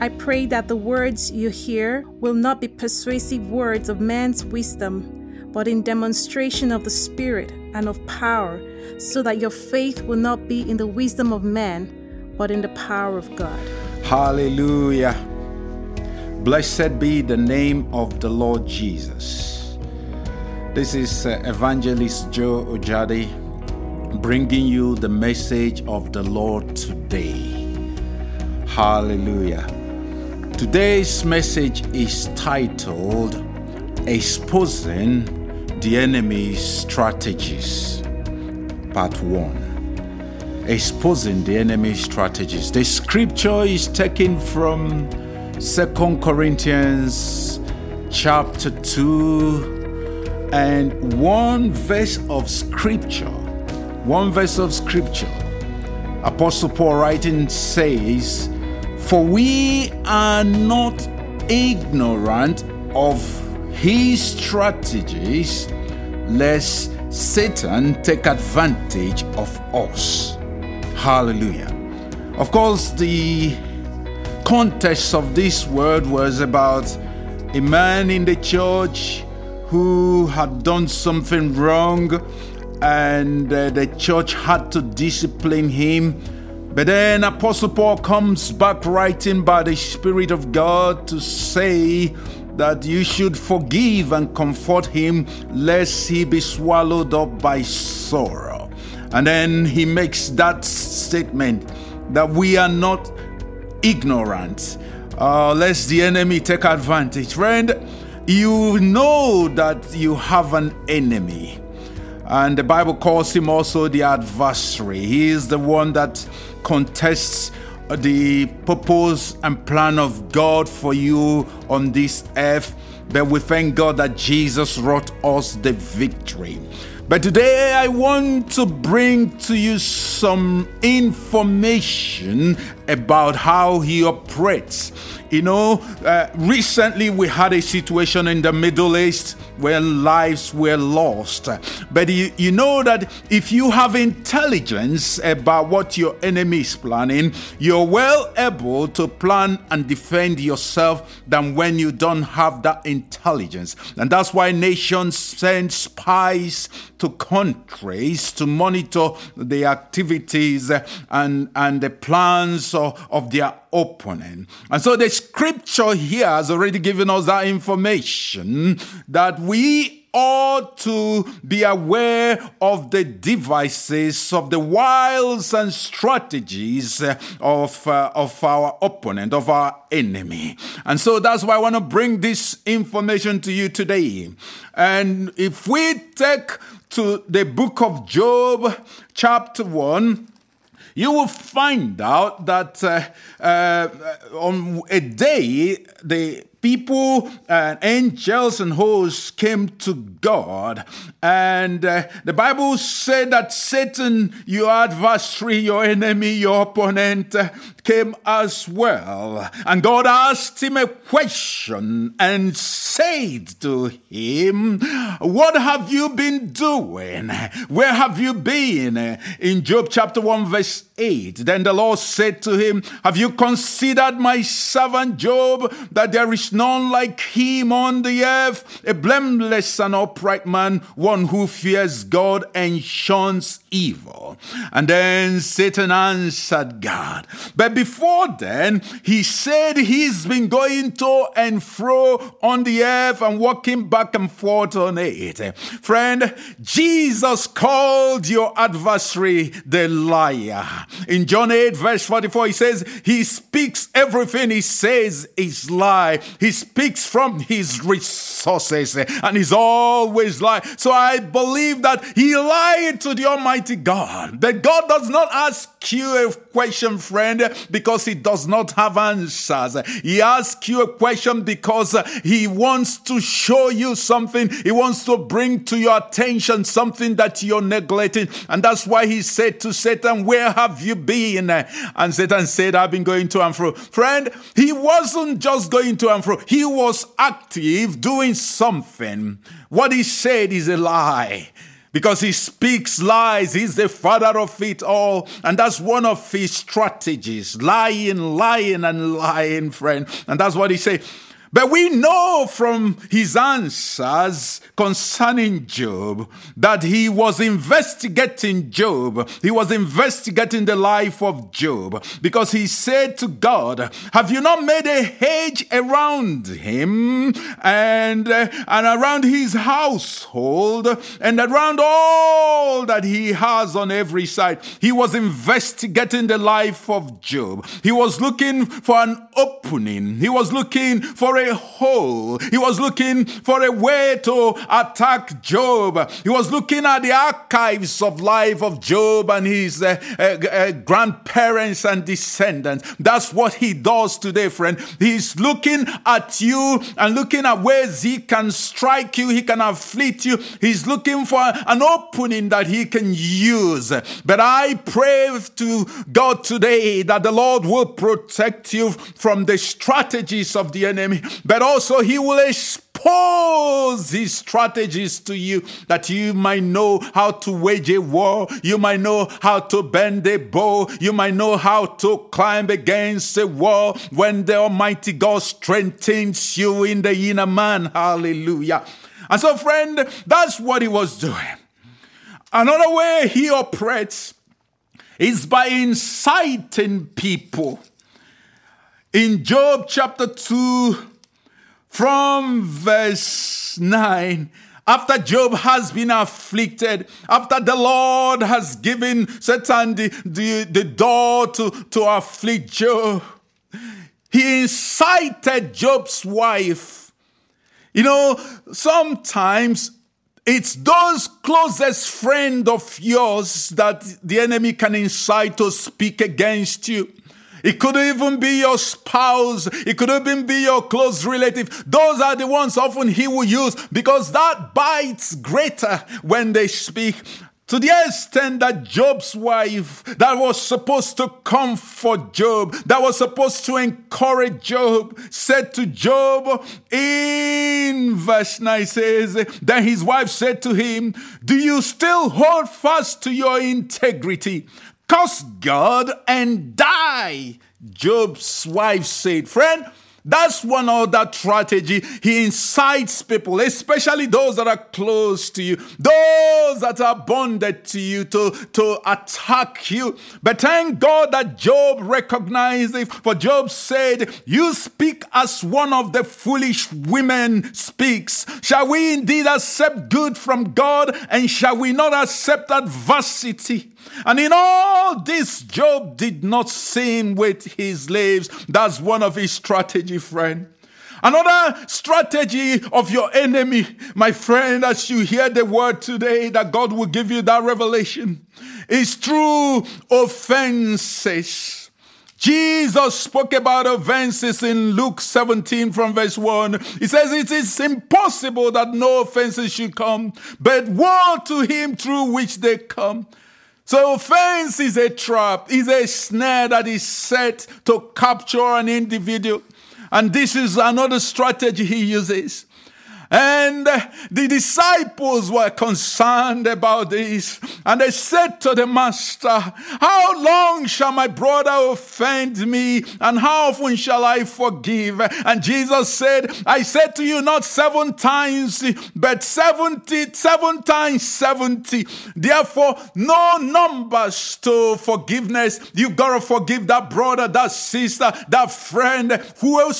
I pray that the words you hear will not be persuasive words of man's wisdom, but in demonstration of the Spirit and of power, so that your faith will not be in the wisdom of man, but in the power of God. Hallelujah. Blessed be the name of the Lord Jesus. This is uh, Evangelist Joe Ojadi bringing you the message of the Lord today. Hallelujah. Today's message is titled Exposing the Enemy's Strategies, Part 1. Exposing the Enemy's Strategies. The scripture is taken from 2 Corinthians chapter 2 and one verse of scripture. One verse of scripture. Apostle Paul writing says, for we are not ignorant of his strategies, lest Satan take advantage of us. Hallelujah. Of course, the context of this word was about a man in the church who had done something wrong, and uh, the church had to discipline him but then Apostle Paul comes back writing by the Spirit of God to say that you should forgive and comfort him lest he be swallowed up by sorrow. And then he makes that statement that we are not ignorant, uh, lest the enemy take advantage. Friend, you know that you have an enemy. And the Bible calls him also the adversary. He is the one that contests the purpose and plan of God for you on this earth. But we thank God that Jesus wrought us the victory. But today I want to bring to you some information about how he operates. You know, uh, recently we had a situation in the Middle East where lives were lost. But you, you know that if you have intelligence about what your enemy is planning, you're well able to plan and defend yourself than when you don't have that intelligence. And that's why nations send spies to countries to monitor the activities and, and the plans of, of their opponent. And so the scripture here has already given us that information that we ought to be aware of the devices, of the wiles and strategies of, uh, of our opponent, of our enemy. And so that's why I want to bring this information to you today. And if we take to the book of Job, chapter 1, you will find out that uh, uh, on a day the people and angels and hosts came to God. And uh, the Bible said that Satan, your adversary, your enemy, your opponent, uh, came as well. And God asked him a question and said to him, What have you been doing? Where have you been? In Job chapter 1, verse 8. Then the Lord said to him, Have you considered my servant Job, that there is none like him on the earth, a blameless and upright man, one who fears God and shuns evil. And then Satan answered God. But before then, he said he's been going to and fro on the earth and walking back and forth on it. Friend, Jesus called your adversary the liar. In John 8, verse 44, he says, He speaks everything he says is lie. He speaks from his resources and he's always lie. So I believe that he lied to the Almighty God. That God does not ask you a question, friend, because he does not have answers. He asks you a question because he wants to show you something. He wants to bring to your attention something that you're neglecting. And that's why he said to Satan, Where have you been? And Satan said, I've been going to and fro. Friend, he wasn't just going to and fro, he was active doing something. What he said is a lie because he speaks lies. He's the father of it all. And that's one of his strategies lying, lying, and lying, friend. And that's what he said. But we know from his answers concerning Job that he was investigating Job. He was investigating the life of Job because he said to God, Have you not made a hedge around him and, uh, and around his household and around all that he has on every side? He was investigating the life of Job. He was looking for an opening, he was looking for a a hole. He was looking for a way to attack Job. He was looking at the archives of life of Job and his uh, uh, uh, grandparents and descendants. That's what he does today, friend. He's looking at you and looking at ways he can strike you, he can afflict you. He's looking for an opening that he can use. But I pray to God today that the Lord will protect you from the strategies of the enemy but also he will expose his strategies to you that you might know how to wage a war, you might know how to bend a bow, you might know how to climb against a wall when the Almighty God strengthens you in the inner man. Hallelujah. And so, friend, that's what he was doing. Another way he operates is by inciting people. In Job chapter 2, from verse 9 after Job has been afflicted, after the Lord has given Satan the, the, the door to, to afflict Job, he incited Job's wife. You know, sometimes it's those closest friend of yours that the enemy can incite to speak against you. It could even be your spouse. It could even be your close relative. Those are the ones often he will use because that bites greater when they speak. To the extent that Job's wife, that was supposed to comfort Job, that was supposed to encourage Job, said to Job in verse 9 says, Then his wife said to him, Do you still hold fast to your integrity? Curse God and die. Job's wife said, Friend, that's one other strategy. He incites people, especially those that are close to you, those that are bonded to you, to, to attack you. But thank God that Job recognized it. For Job said, You speak as one of the foolish women speaks. Shall we indeed accept good from God, and shall we not accept adversity? And in all this, Job did not sin with his slaves. That's one of his strategy, friend. Another strategy of your enemy, my friend, as you hear the word today, that God will give you that revelation, is through offenses. Jesus spoke about offenses in Luke 17 from verse 1. He says, It is impossible that no offenses should come, but woe to him through which they come. So offense is a trap, is a snare that is set to capture an individual. And this is another strategy he uses. And the disciples were concerned about this. And they said to the master, How long shall my brother offend me? And how often shall I forgive? And Jesus said, I said to you not seven times, but seventy, seven times seventy. Therefore, no numbers to forgiveness. You've gotta forgive that brother, that sister, that friend, whoever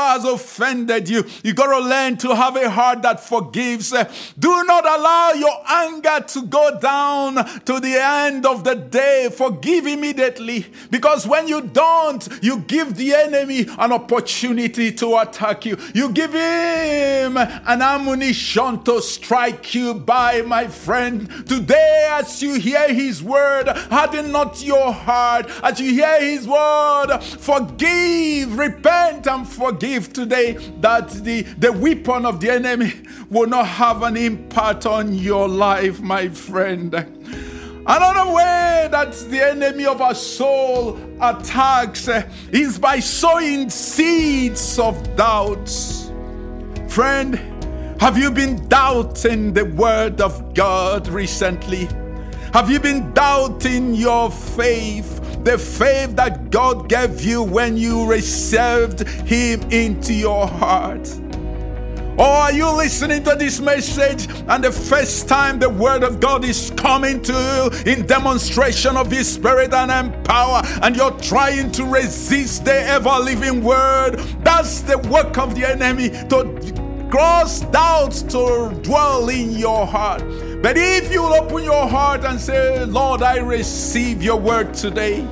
has offended you. You've gotta learn to have a heart that forgives. Eh, do not allow your anger to go down to the end of the day. Forgive immediately because when you don't, you give the enemy an opportunity to attack you. You give him an ammunition to strike you by, my friend. Today, as you hear his word, harden not your heart. As you hear his word, forgive, repent, and forgive today that the, the weapon of the enemy will not have an impact on your life, my friend. Another way that the enemy of our soul attacks is by sowing seeds of doubts. Friend, have you been doubting the word of God recently? Have you been doubting your faith? The faith that God gave you when you received Him into your heart? Or are you listening to this message and the first time the Word of God is coming to you in demonstration of His Spirit and power, and you're trying to resist the ever living Word? That's the work of the enemy to cause doubts to dwell in your heart. But if you open your heart and say, Lord, I receive your word today,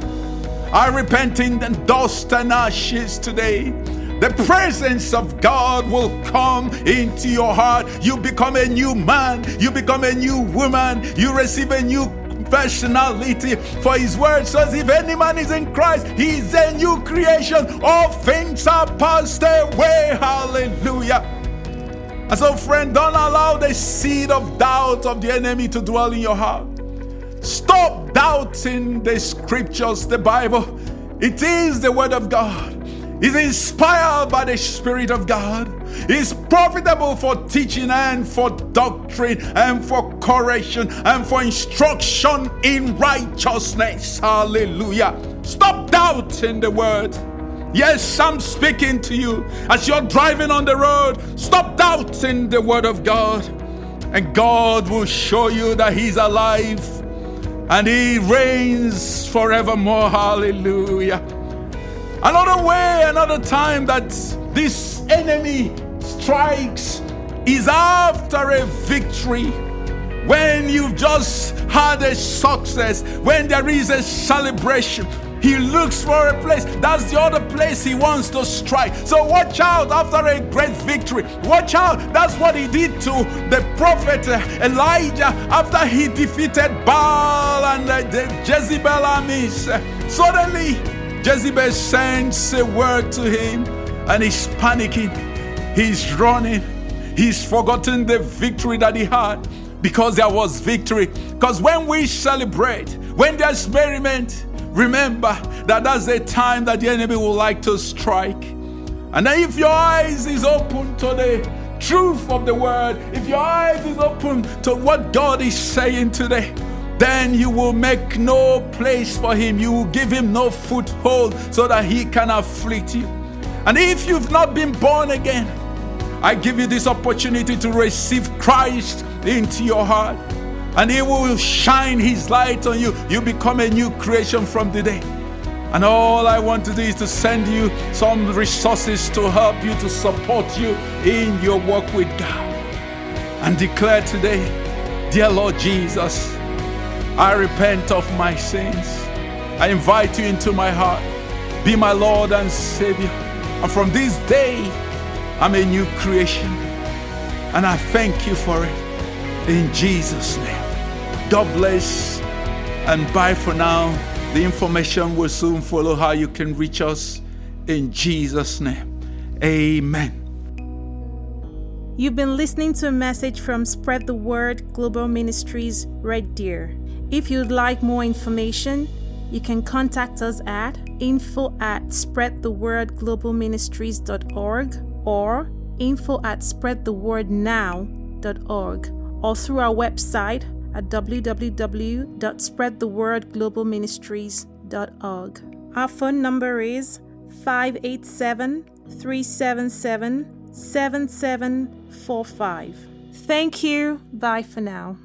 I repent in dust and ashes today. The presence of God will come into your heart. You become a new man. You become a new woman. You receive a new personality. For his word says, if any man is in Christ, he is a new creation. All things are passed away. Hallelujah. And so, friend, don't allow the seed of doubt of the enemy to dwell in your heart. Stop doubting the scriptures, the Bible. It is the Word of God. It's inspired by the Spirit of God. is profitable for teaching and for doctrine and for correction and for instruction in righteousness. Hallelujah. Stop doubting the Word. Yes, I'm speaking to you. As you're driving on the road, stop doubting the word of God. And God will show you that He's alive and He reigns forevermore. Hallelujah. Another way, another time that this enemy strikes is after a victory. When you've just had a success, when there is a celebration, he looks for a place. That's the other place he wants to strike. So watch out after a great victory. Watch out. That's what he did to the prophet uh, Elijah after he defeated Baal and uh, the Jezebel armies. Suddenly, Jezebel sends a word to him and he's panicking. He's running. He's forgotten the victory that he had because there was victory. Because when we celebrate, when there's merriment, Remember that that's the time that the enemy will like to strike. And if your eyes is open to the truth of the word, if your eyes is open to what God is saying today, then you will make no place for him. You will give him no foothold so that he can afflict you. And if you've not been born again, I give you this opportunity to receive Christ into your heart and He will shine His light on you. You become a new creation from today. And all I want to do is to send you some resources to help you, to support you in your work with God. And declare today, Dear Lord Jesus, I repent of my sins. I invite you into my heart. Be my Lord and Savior. And from this day, I'm a new creation. And I thank you for it. In Jesus' name. God bless and bye for now. The information will soon follow how you can reach us in Jesus' name. Amen. You've been listening to a message from Spread the Word Global Ministries Red Deer. If you'd like more information, you can contact us at info at spreadthewordglobalministries.org or info at spreadthewordnow.org or through our website at www.spreadthewordglobalministries.org. Our phone number is 587 377 7745. Thank you. Bye for now.